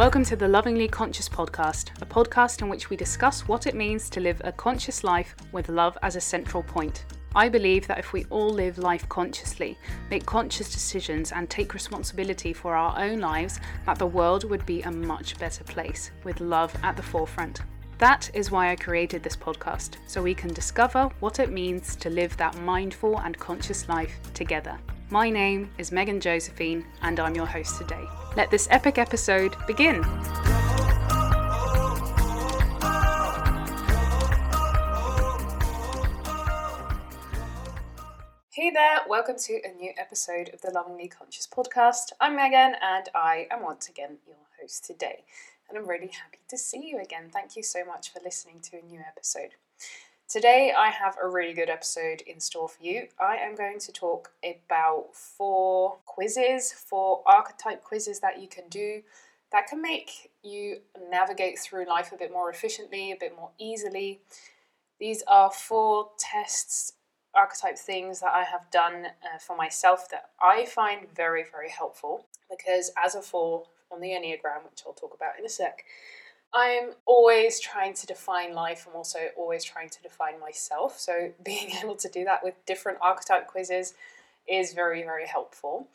Welcome to the Lovingly Conscious podcast, a podcast in which we discuss what it means to live a conscious life with love as a central point. I believe that if we all live life consciously, make conscious decisions, and take responsibility for our own lives, that the world would be a much better place with love at the forefront. That is why I created this podcast, so we can discover what it means to live that mindful and conscious life together. My name is Megan Josephine, and I'm your host today. Let this epic episode begin. Hey there, welcome to a new episode of the Lovingly Conscious podcast. I'm Megan, and I am once again your host today. And I'm really happy to see you again. Thank you so much for listening to a new episode. Today, I have a really good episode in store for you. I am going to talk about four quizzes, four archetype quizzes that you can do that can make you navigate through life a bit more efficiently, a bit more easily. These are four tests, archetype things that I have done uh, for myself that I find very, very helpful because as a four on the Enneagram, which I'll talk about in a sec, I'm always trying to define life. I'm also always trying to define myself. So being able to do that with different archetype quizzes is very, very helpful.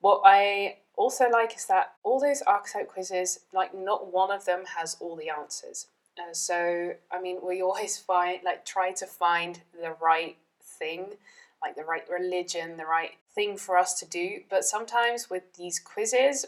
What I also like is that all those archetype quizzes, like not one of them has all the answers. Uh, so I mean, we always find like try to find the right thing, like the right religion, the right thing for us to do. But sometimes with these quizzes,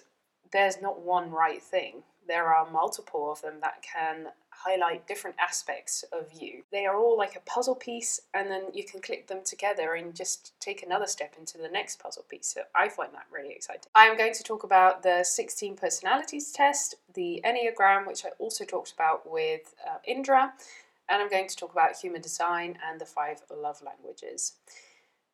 there's not one right thing there are multiple of them that can highlight different aspects of you. They are all like a puzzle piece, and then you can click them together and just take another step into the next puzzle piece. So I find that really exciting. I am going to talk about the 16 personalities test, the Enneagram, which I also talked about with uh, Indra, and I'm going to talk about human design and the five love languages.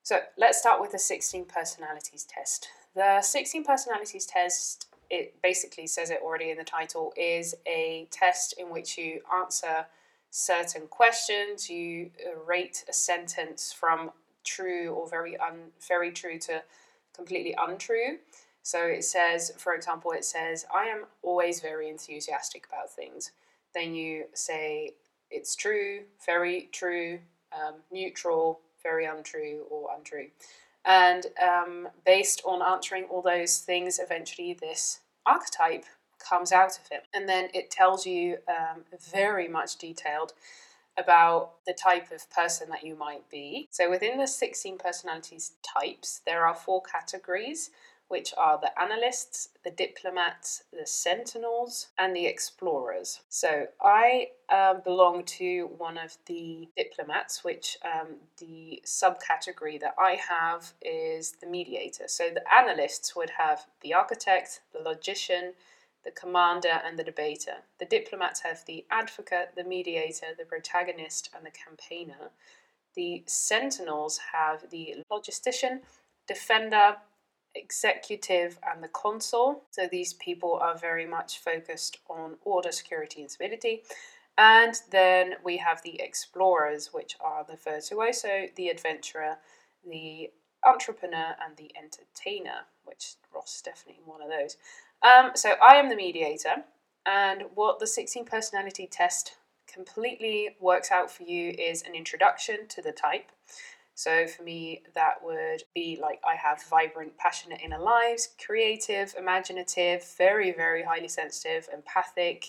So let's start with the 16 personalities test. The 16 personalities test it basically says it already in the title, is a test in which you answer certain questions. You rate a sentence from true or very un, very true to completely untrue. So it says, for example, it says, I am always very enthusiastic about things. Then you say, it's true, very true, um, neutral, very untrue, or untrue. And um, based on answering all those things, eventually this archetype comes out of it. And then it tells you um, very much detailed about the type of person that you might be. So within the 16 personalities types, there are four categories which are the analysts, the diplomats, the sentinels, and the explorers. So I uh, belong to one of the diplomats, which um, the subcategory that I have is the mediator. So the analysts would have the architect, the logician, the commander, and the debater. The diplomats have the advocate, the mediator, the protagonist, and the campaigner. The sentinels have the logistician, defender, executive and the consul. So these people are very much focused on order, security, and stability. And then we have the explorers, which are the virtuoso, the adventurer, the entrepreneur, and the entertainer, which Ross is definitely one of those. Um, so I am the mediator, and what the 16 personality test completely works out for you is an introduction to the type. So for me, that would be like I have vibrant, passionate inner lives, creative, imaginative, very, very highly sensitive, empathic.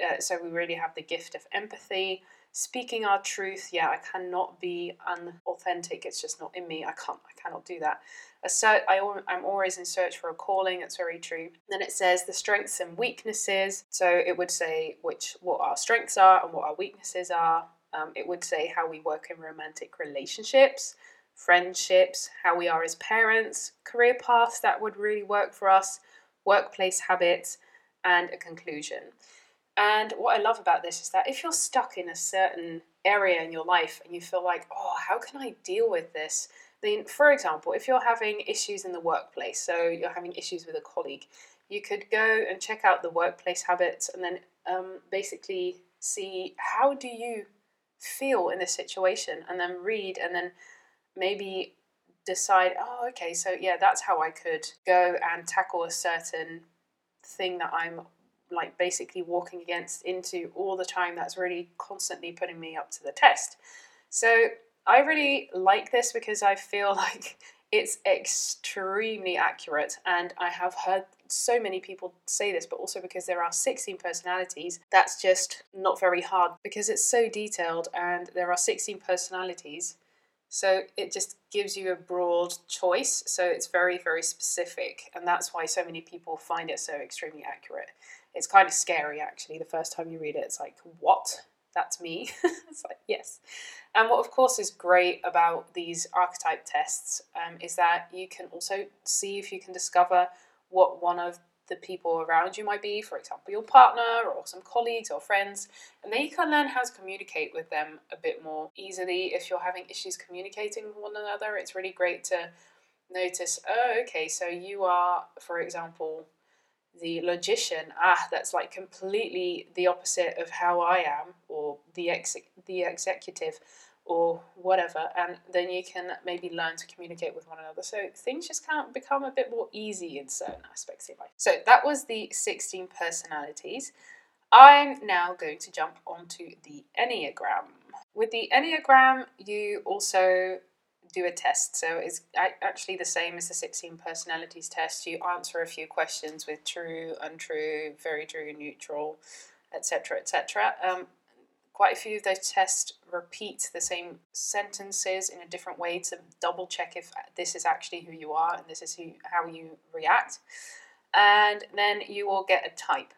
Uh, so we really have the gift of empathy. Speaking our truth, yeah, I cannot be unauthentic. It's just not in me. I can't. I cannot do that. Assert. I, I'm always in search for a calling. That's very true. Then it says the strengths and weaknesses. So it would say which what our strengths are and what our weaknesses are. Um, it would say how we work in romantic relationships, friendships, how we are as parents, career paths that would really work for us, workplace habits, and a conclusion. And what I love about this is that if you're stuck in a certain area in your life and you feel like, oh, how can I deal with this? Then, for example, if you're having issues in the workplace, so you're having issues with a colleague, you could go and check out the workplace habits and then um, basically see how do you feel in this situation and then read and then maybe decide, oh, okay, so yeah, that's how I could go and tackle a certain thing that I'm like basically walking against into all the time that's really constantly putting me up to the test. So I really like this because I feel like it's extremely accurate and I have heard so many people say this but also because there are 16 personalities that's just not very hard because it's so detailed and there are 16 personalities. So it just gives you a broad choice so it's very very specific and that's why so many people find it so extremely accurate. It's kind of scary actually. The first time you read it it's like what that's me it's like yes and what of course is great about these archetype tests um, is that you can also see if you can discover what one of the people around you might be, for example, your partner or some colleagues or friends, and then you can learn how to communicate with them a bit more easily. If you're having issues communicating with one another, it's really great to notice, oh, okay, so you are, for example, the logician. Ah, that's like completely the opposite of how I am, or the ex- the executive or whatever, and then you can maybe learn to communicate with one another. So things just can't become a bit more easy in certain aspects of life. So that was the 16 personalities. I'm now going to jump onto the Enneagram. With the Enneagram, you also do a test. So it's actually the same as the 16 personalities test. You answer a few questions with true, untrue, very true, neutral, etc., etc. Um, quite a few of those tests repeat the same sentences in a different way to double check if this is actually who you are and this is who, how you react. And then you will get a type.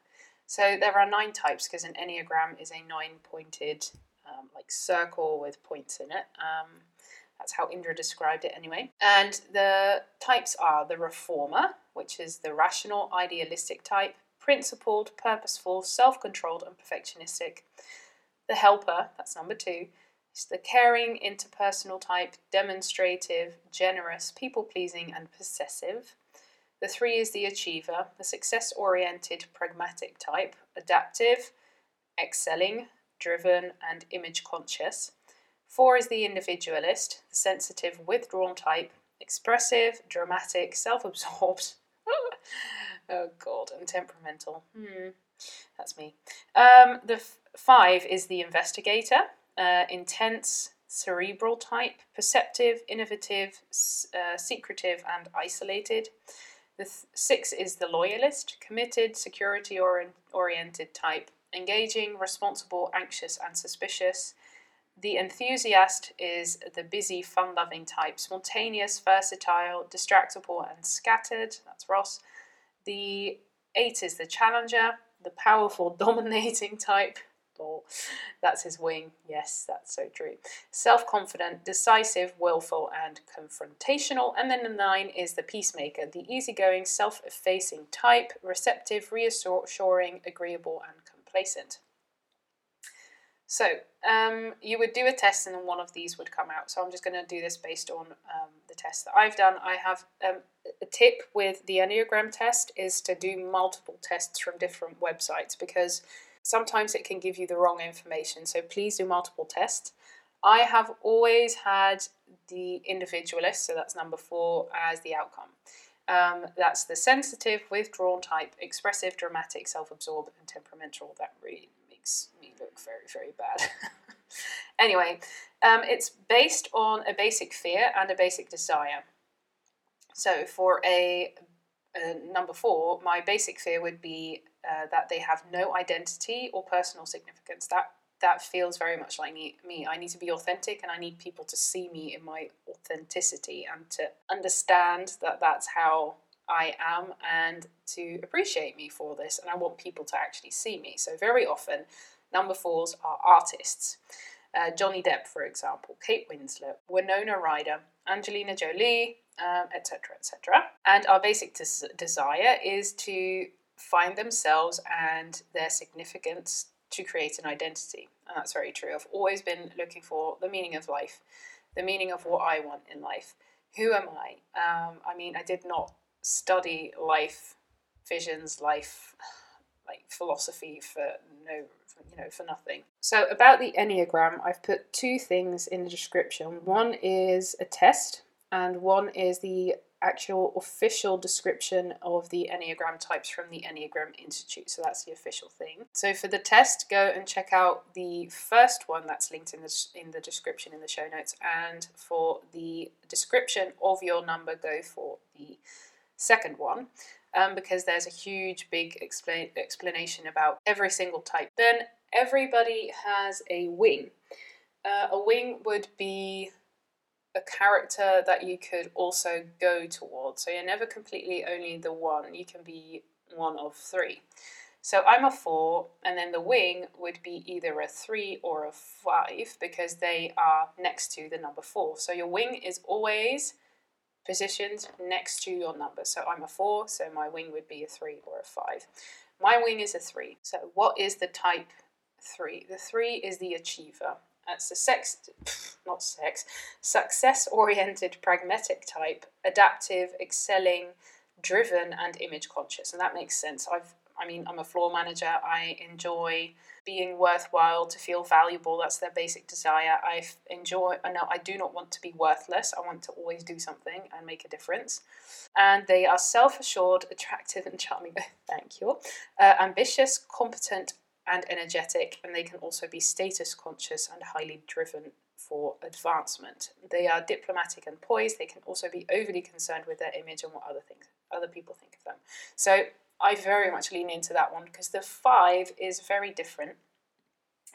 So there are nine types because an Enneagram is a nine pointed um, like circle with points in it. Um, that's how Indra described it anyway. And the types are the reformer, which is the rational, idealistic type, principled, purposeful, self controlled, and perfectionistic. The helper, that's number two, is the caring, interpersonal type, demonstrative, generous, people pleasing, and possessive. The three is the achiever, the success oriented, pragmatic type, adaptive, excelling, driven, and image conscious. Four is the individualist, the sensitive, withdrawn type, expressive, dramatic, self absorbed. oh god, and temperamental. Hmm, that's me. Um, the Five is the investigator, uh, intense, cerebral type, perceptive, innovative, uh, secretive, and isolated. The th- six is the loyalist, committed, security oriented type, engaging, responsible, anxious, and suspicious. The enthusiast is the busy, fun loving type, spontaneous, versatile, distractible, and scattered. That's Ross. The eight is the challenger, the powerful, dominating type, Oh, that's his wing. Yes, that's so true. Self confident, decisive, willful, and confrontational. And then the nine is the peacemaker, the easygoing, self effacing type, receptive, reassuring, agreeable, and complacent. So, um, you would do a test and then one of these would come out. So, I'm just going to do this based on um, the test that I've done. I have um, a tip with the Enneagram test is to do multiple tests from different websites because sometimes it can give you the wrong information. So please do multiple tests. I have always had the individualist, so that's number four, as the outcome. Um, that's the sensitive, withdrawn type, expressive, dramatic, self absorbed, and temperamental. That really makes me look very, very bad. anyway, um, it's based on a basic fear and a basic desire. So for a, a number four, my basic fear would be uh, that they have no identity or personal significance. That that feels very much like me, me. I need to be authentic and I need people to see me in my authenticity and to understand that that's how I am and to appreciate me for this. And I want people to actually see me. So, very often, number fours are artists. Uh, Johnny Depp, for example, Kate Winslet, Winona Ryder, Angelina Jolie, etc., um, etc. Et and our basic des- desire is to find themselves and their significance to create an identity. And that's very true. I've always been looking for the meaning of life, the meaning of what I want in life. Who am I? Um, I mean, I did not study life visions, life like philosophy for no, you know, for nothing. So about the Enneagram, I've put two things in the description. One is a test, and one is the actual official description of the Enneagram types from the Enneagram Institute. So that's the official thing. So for the test, go and check out the first one that's linked in the in the description in the show notes, and for the description of your number, go for the second one. Um, because there's a huge, big explanation about every single type. Then everybody has a wing. Uh, a wing would be a character that you could also go towards. So you're never completely only the one, you can be one of three. So I'm a four, and then the wing would be either a three or a five because they are next to the number four. So your wing is always positioned next to your number. So I'm a four, so my wing would be a three or a five. My wing is a three. So what is the type three? The three is the achiever. That's the sex, not sex, success oriented, pragmatic type, adaptive, excelling, driven, and image conscious. And that makes sense. I've, I mean, I'm a floor manager. I enjoy being worthwhile, to feel valuable. That's their basic desire. I enjoy, no, I do not want to be worthless. I want to always do something and make a difference. And they are self assured, attractive, and charming. Thank you. Uh, ambitious, competent, and energetic, and they can also be status conscious and highly driven for advancement. They are diplomatic and poised. They can also be overly concerned with their image and what other things other people think of them. So I very much lean into that one because the five is very different.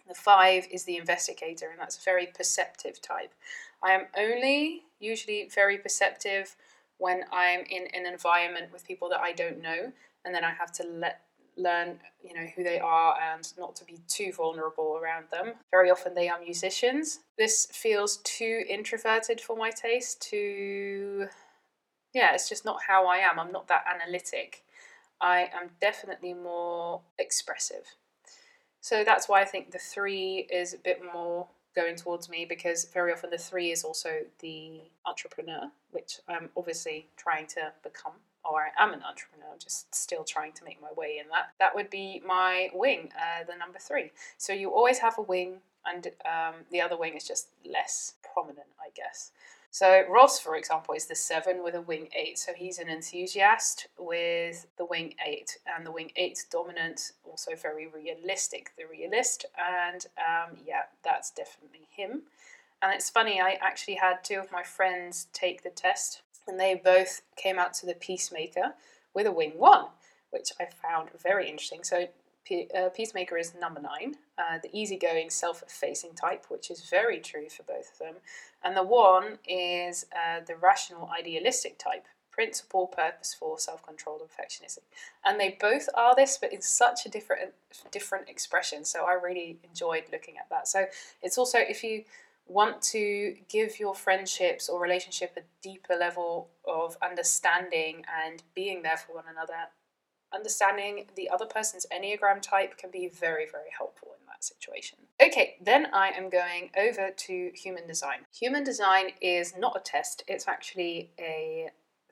The five is the investigator, and that's a very perceptive type. I am only usually very perceptive when I'm in an environment with people that I don't know, and then I have to let learn you know who they are and not to be too vulnerable around them very often they are musicians this feels too introverted for my taste too yeah it's just not how i am i'm not that analytic i am definitely more expressive so that's why i think the three is a bit more going towards me because very often the three is also the entrepreneur which i'm obviously trying to become or I am an entrepreneur, just still trying to make my way in that. That would be my wing, uh, the number three. So you always have a wing, and um, the other wing is just less prominent, I guess. So Ross, for example, is the seven with a wing eight. So he's an enthusiast with the wing eight, and the wing eight dominant, also very realistic, the realist. And um, yeah, that's definitely him. And it's funny, I actually had two of my friends take the test and they both came out to the Peacemaker with a wing one, which I found very interesting. So, uh, Peacemaker is number nine, uh, the easygoing, self effacing type, which is very true for both of them. And the one is uh, the rational, idealistic type, principled, purposeful, self controlled, and perfectionistic. And they both are this, but in such a different different expression. So I really enjoyed looking at that. So it's also if you want to give your friendships or relationship a deeper level of understanding and being there for one another, understanding the other person's Enneagram type can be very, very helpful in that situation. Okay, then I am going over to human design. Human design is not a test, it's actually a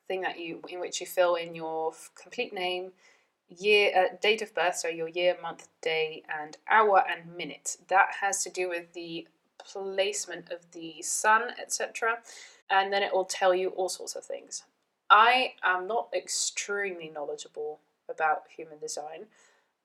thing that you in which you fill in your complete name year uh, date of birth so your year month day and hour and minute that has to do with the placement of the sun, etc. And then it will tell you all sorts of things. I am not extremely knowledgeable about human design.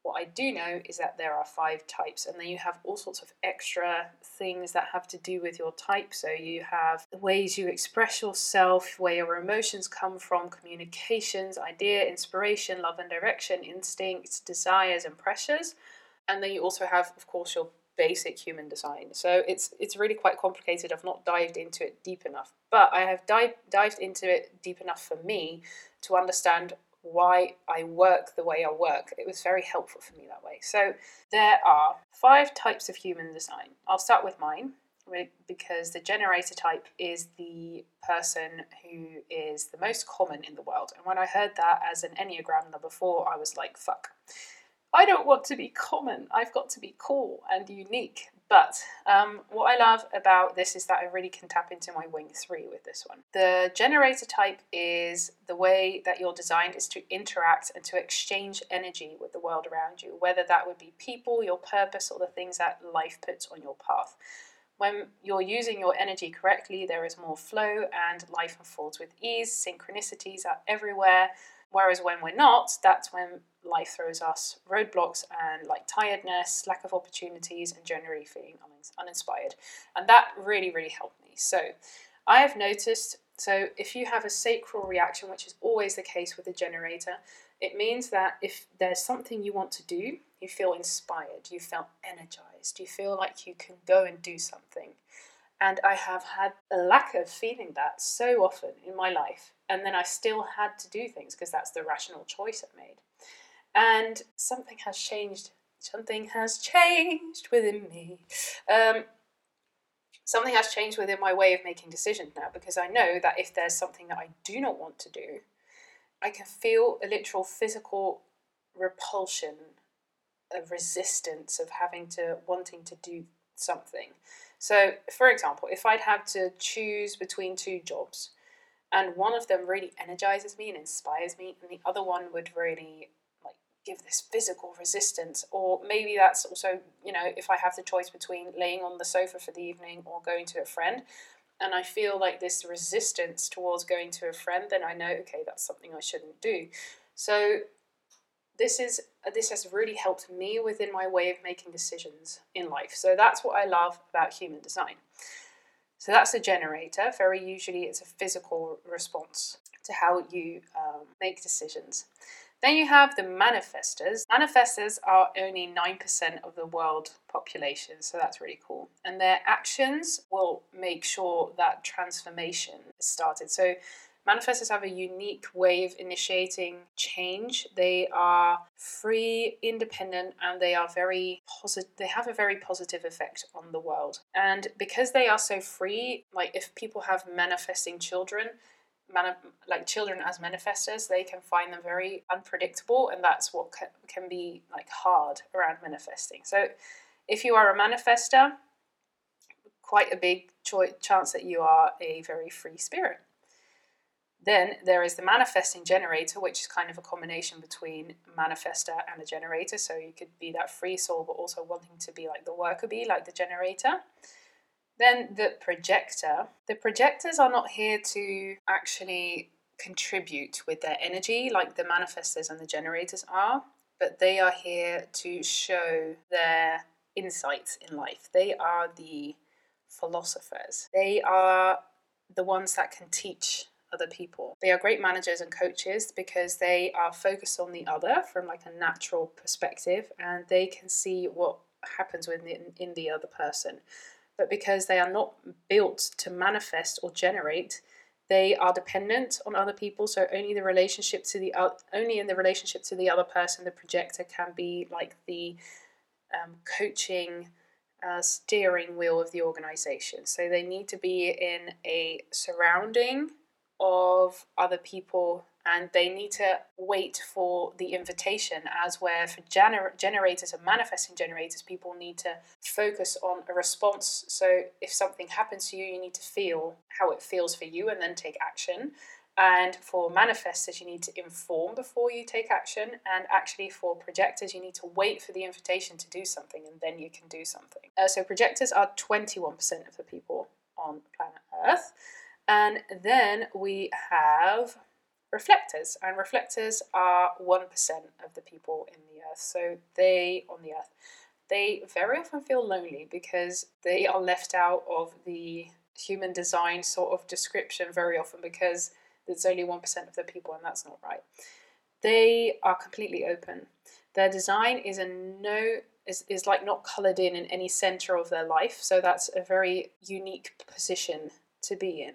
What I do know is that there are five types, and then you have all sorts of extra things that have to do with your type. So you have the ways you express yourself, where your emotions come from, communications, idea, inspiration, love and direction, instincts, desires, and pressures. And then you also have, of course, your basic human design. So it's it's really quite complicated. I've not dived into it deep enough, but I have dive, dived into it deep enough for me to understand why I work the way I work. It was very helpful for me that way. So there are five types of human design. I'll start with mine because the generator type is the person who is the most common in the world. And when I heard that as an Enneagram number four, I was like, fuck. I don't want to be common. I've got to be cool and unique. But um, what I love about this is that I really can tap into my wing three with this one. The generator type is the way that you're designed is to interact and to exchange energy with the world around you, whether that would be people, your purpose, or the things that life puts on your path. When you're using your energy correctly, there is more flow and life unfolds with ease. Synchronicities are everywhere. Whereas when we're not, that's when life throws us roadblocks and like tiredness, lack of opportunities, and generally feeling uninspired. And that really, really helped me. So I have noticed so if you have a sacral reaction, which is always the case with a generator, it means that if there's something you want to do, you feel inspired, you feel energized, you feel like you can go and do something. And I have had a lack of feeling that so often in my life. And then I still had to do things because that's the rational choice I made. And something has changed. Something has changed within me. Um, something has changed within my way of making decisions now because I know that if there's something that I do not want to do, I can feel a literal physical repulsion, a resistance of having to wanting to do something. So, for example, if I'd have to choose between two jobs, and one of them really energizes me and inspires me, and the other one would really like give this physical resistance, or maybe that's also, you know, if I have the choice between laying on the sofa for the evening or going to a friend, and I feel like this resistance towards going to a friend, then I know, okay, that's something I shouldn't do. So this is this has really helped me within my way of making decisions in life. So that's what I love about human design. So that's a generator. Very usually, it's a physical response to how you um, make decisions. Then you have the manifestors. Manifestors are only 9% of the world population, so that's really cool. And their actions will make sure that transformation is started. So manifestors have a unique way of initiating change. They are free, independent, and they are very positive. They have a very positive effect on the world. And because they are so free, like if people have manifesting children, like children as manifestors, they can find them very unpredictable, and that's what can, can be like hard around manifesting. So, if you are a manifestor, quite a big cho- chance that you are a very free spirit. Then there is the manifesting generator, which is kind of a combination between manifestor and a generator. So you could be that free soul, but also wanting to be like the worker bee, like the generator. Then the projector. The projectors are not here to actually contribute with their energy like the manifestors and the generators are, but they are here to show their insights in life. They are the philosophers. They are the ones that can teach other people. They are great managers and coaches because they are focused on the other from like a natural perspective and they can see what happens within in the other person but because they are not built to manifest or generate, they are dependent on other people. So only the relationship to the only in the relationship to the other person, the projector can be like the um, coaching. Uh, steering wheel of the organization. So they need to be in a surrounding of other people and they need to wait for the invitation as where for gener- generators and manifesting generators people need to focus on a response. So if something happens to you you need to feel how it feels for you and then take action. And for manifestors you need to inform before you take action. And actually for projectors you need to wait for the invitation to do something and then you can do something. Uh, so projectors are 21% of the people on planet earth and then we have reflectors, and reflectors are 1% of the people in the earth. So they, on the earth, they very often feel lonely because they are left out of the human design sort of description very often because there's only 1% of the people, and that's not right. They are completely open. Their design is a no is, is like not colored in in any center of their life, so that's a very unique position to be in.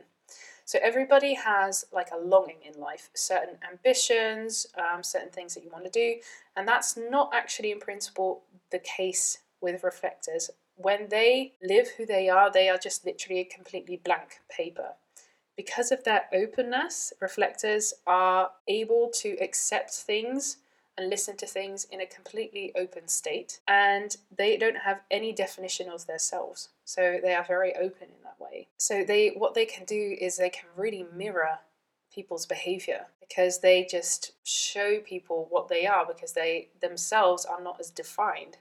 So everybody has like a longing in life, certain ambitions, um, certain things that you want to do, and that's not actually in principle the case with reflectors. When they live who they are, they are just literally a completely blank paper. Because of their openness, reflectors are able to accept things and listen to things in a completely open state, and they don't have any definition of themselves. So they are very open in that way. So they what they can do is they can really mirror people's behavior because they just show people what they are because they themselves are not as defined.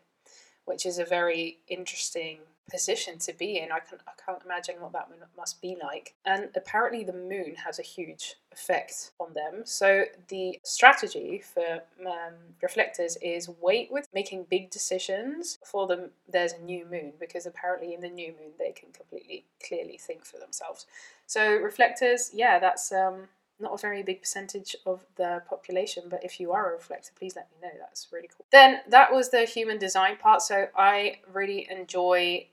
which is a very interesting position to be in. I can I can't imagine what that must be like. And apparently, the moon has a huge effect on them. So the strategy for um, reflectors is wait with making big decisions for them. There's a new moon because apparently in the new moon they can completely clearly think for themselves. So reflectors, yeah, that's um, not a very big percentage of the population, but if you are a reflector, please let me know. That's really cool. Then that was the human design part. So I really enjoy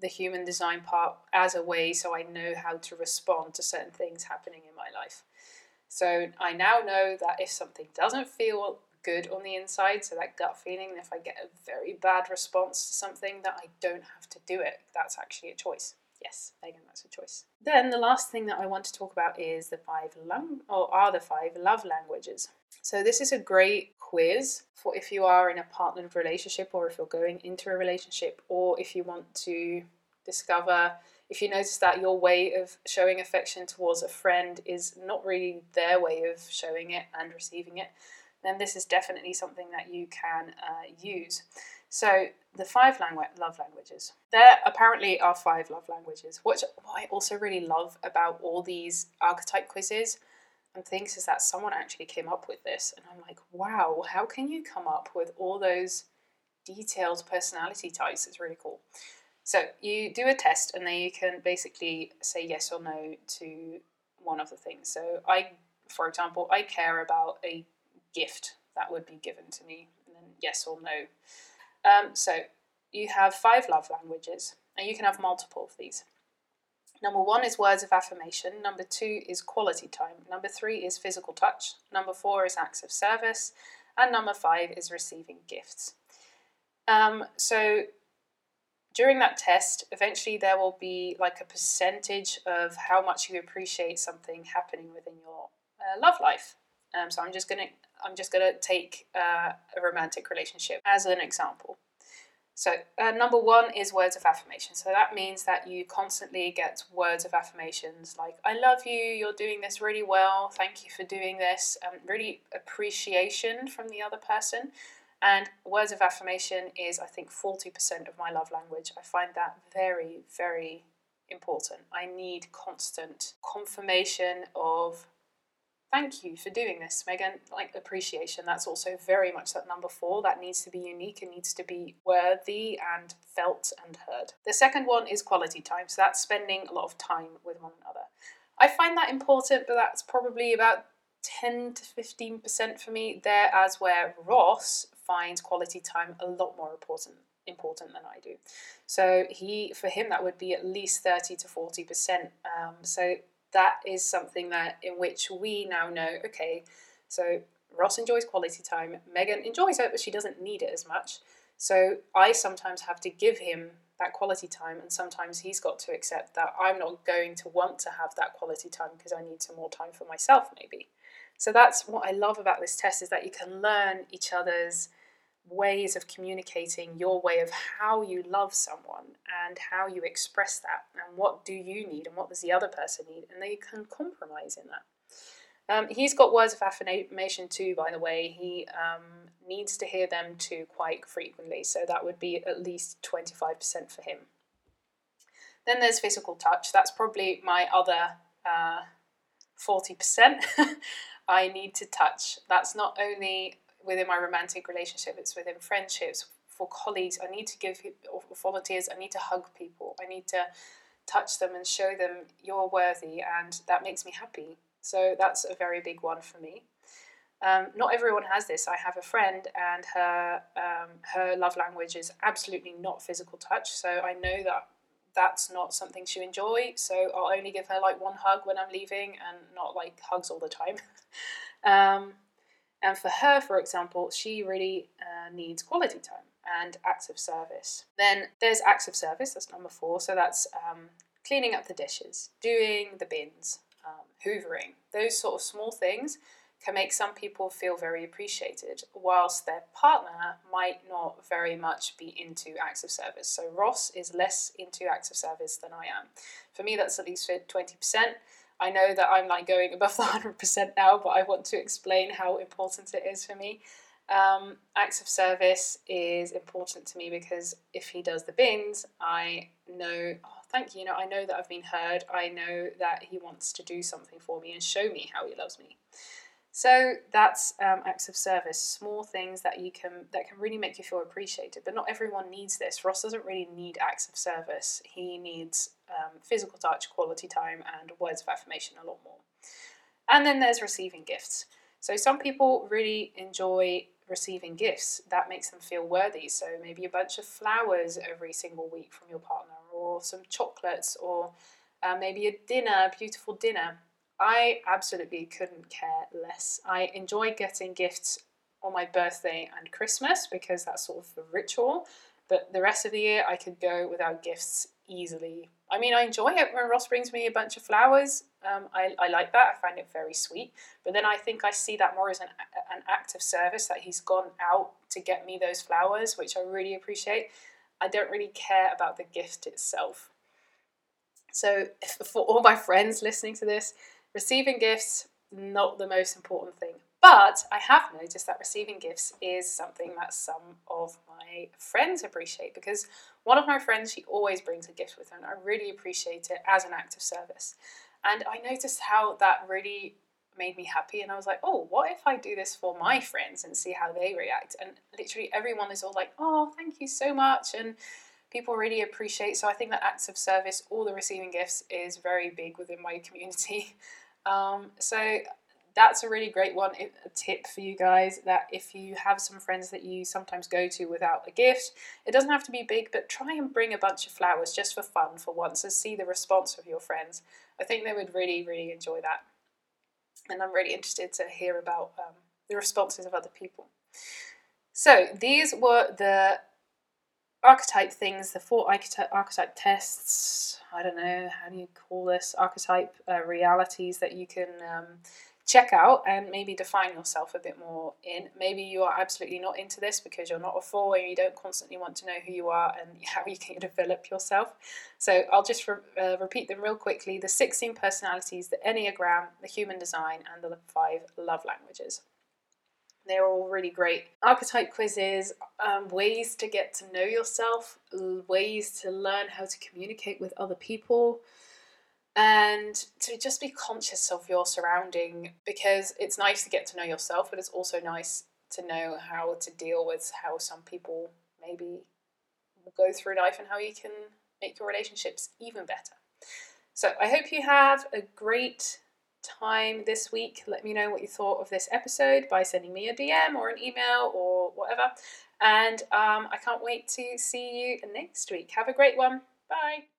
the human design part as a way so I know how to respond to certain things happening in my life. So I now know that if something doesn't feel good on the inside, so that gut feeling, if I get a very bad response to something, that I don't have to do it. That's actually a choice. Yes, Megan, that's a choice. Then the last thing that I want to talk about is the five lang- or are the five love languages. So this is a great quiz for if you are in a partnered relationship or if you're going into a relationship or if you want to discover if you notice that your way of showing affection towards a friend is not really their way of showing it and receiving it, then this is definitely something that you can uh, use. So, the five language, love languages. There apparently are five love languages. Which what I also really love about all these archetype quizzes and things is that someone actually came up with this, and I'm like, wow, how can you come up with all those detailed personality types? It's really cool. So you do a test, and then you can basically say yes or no to one of the things. So I, for example, I care about a gift that would be given to me, and then yes or no. Um, so you have five love languages, and you can have multiple of these. Number one is words of affirmation. Number two is quality time. Number three is physical touch. Number four is acts of service. And number five is receiving gifts. Um, so during that test, eventually there will be like a percentage of how much you appreciate something happening within your uh, love life. Um, so I'm just gonna I'm just gonna take uh, a romantic relationship as an example. So, uh, number one is words of affirmation. So, that means that you constantly get words of affirmations like, I love you, you're doing this really well, thank you for doing this, um, really appreciation from the other person. And words of affirmation is, I think, 40% of my love language. I find that very, very important. I need constant confirmation of thank you for doing this, Megan. Like appreciation, that's also very much that number four. That needs to be unique and needs to be worthy and felt and heard. The second one is quality time. So that's spending a lot of time with one another. I find that important, but that's probably about 10 to 15% for me there, as where Ross finds quality time a lot more important important than I do. So he for him that would be at least 30 to 40%. Um, so that is something that in which we now know okay so ross enjoys quality time megan enjoys it but she doesn't need it as much. So i sometimes have to give him that quality time and sometimes he's got to accept that i'm not going to want to have that quality time because i need some more time for myself maybe. So that's what i love about this test is that you can learn each other's ways of communicating your way of how you love someone and how you express that and what do you need and what does the other person need and they can compromise in that. Um, he's got words of affirmation too by the way. He um, needs to hear them too quite frequently so that would be at least 25% for him. Then there's physical touch. That's probably my other uh, 40% i need to touch. That's not only within my romantic relationship, it's within friendships, for colleagues. I need to give, volunteers, I need to hug people. I need to touch them and show them you're worthy, and that makes me happy. So that's a very big one for me. Um, not everyone has this. I have a friend, and her um, her love language is absolutely not physical touch. So I know that that's not something she enjoy. So I'll only give her like one hug when I'm leaving, and not like hugs all the time. um, and for her, for example, she really uh, needs quality time and acts of service. Then there's acts of service, that's number four. So that's um, cleaning up the dishes, doing the bins, um, hoovering. Those sort of small things can make some people feel very appreciated, whilst their partner might not very much be into acts of service. So Ross is less into acts of service than I am. For me, that's at least 20%. I know that I'm like going above the 100% now, but I want to explain how important it is for me. Um, acts of service is important to me because if he does the bins, I know, oh, thank you, you know, I know that I've been heard. I know that he wants to do something for me and show me how he loves me. So that's um, acts of service, small things that you can that can really make you feel appreciated. But not everyone needs this. Ross doesn't really need acts of service. He needs um, physical touch, quality time, and words of affirmation a lot more. And then there's receiving gifts. So some people really enjoy receiving gifts. That makes them feel worthy. So maybe a bunch of flowers every single week from your partner, or some chocolates, or uh, maybe a dinner, a beautiful dinner. I absolutely couldn't care less. I enjoy getting gifts on my birthday and Christmas because that's sort of the ritual. But the rest of the year, I could go without gifts easily. I mean, I enjoy it when Ross brings me a bunch of flowers. Um, I, I like that. I find it very sweet. But then I think I see that more as an, an act of service that he's gone out to get me those flowers, which I really appreciate. I don't really care about the gift itself. So, for all my friends listening to this, Receiving gifts, not the most important thing. But I have noticed that receiving gifts is something that some of my friends appreciate because one of my friends, she always brings a gift with her, and I really appreciate it as an act of service. And I noticed how that really made me happy, and I was like, oh, what if I do this for my friends and see how they react? And literally everyone is all like, oh, thank you so much. And people really appreciate. So I think that acts of service, all the receiving gifts, is very big within my community. Um, so that's a really great one. A tip for you guys that if you have some friends that you sometimes go to without a gift, it doesn't have to be big, but try and bring a bunch of flowers just for fun for once and see the response of your friends. I think they would really, really enjoy that. And I'm really interested to hear about um, the responses of other people. So these were the archetype things, the four archetype, archetype tests, I don't know, how do you call this, archetype uh, realities that you can um, check out and maybe define yourself a bit more in. Maybe you are absolutely not into this because you're not a four and you don't constantly want to know who you are and how you can develop yourself. So I'll just re- uh, repeat them real quickly the 16 personalities, the Enneagram, the human design, and the five love languages. They're all really great. Archetype quizzes, um, ways to get to know yourself, ways to learn how to communicate with other people, and to just be conscious of your surrounding because it's nice to get to know yourself, but it's also nice to know how to deal with how some people maybe go through life and how you can make your relationships even better. So I hope you have a great time this week. Let me know what you thought of this episode by sending me a DM or an email or whatever. And um, I can't wait to see you next week. Have a great one. Bye.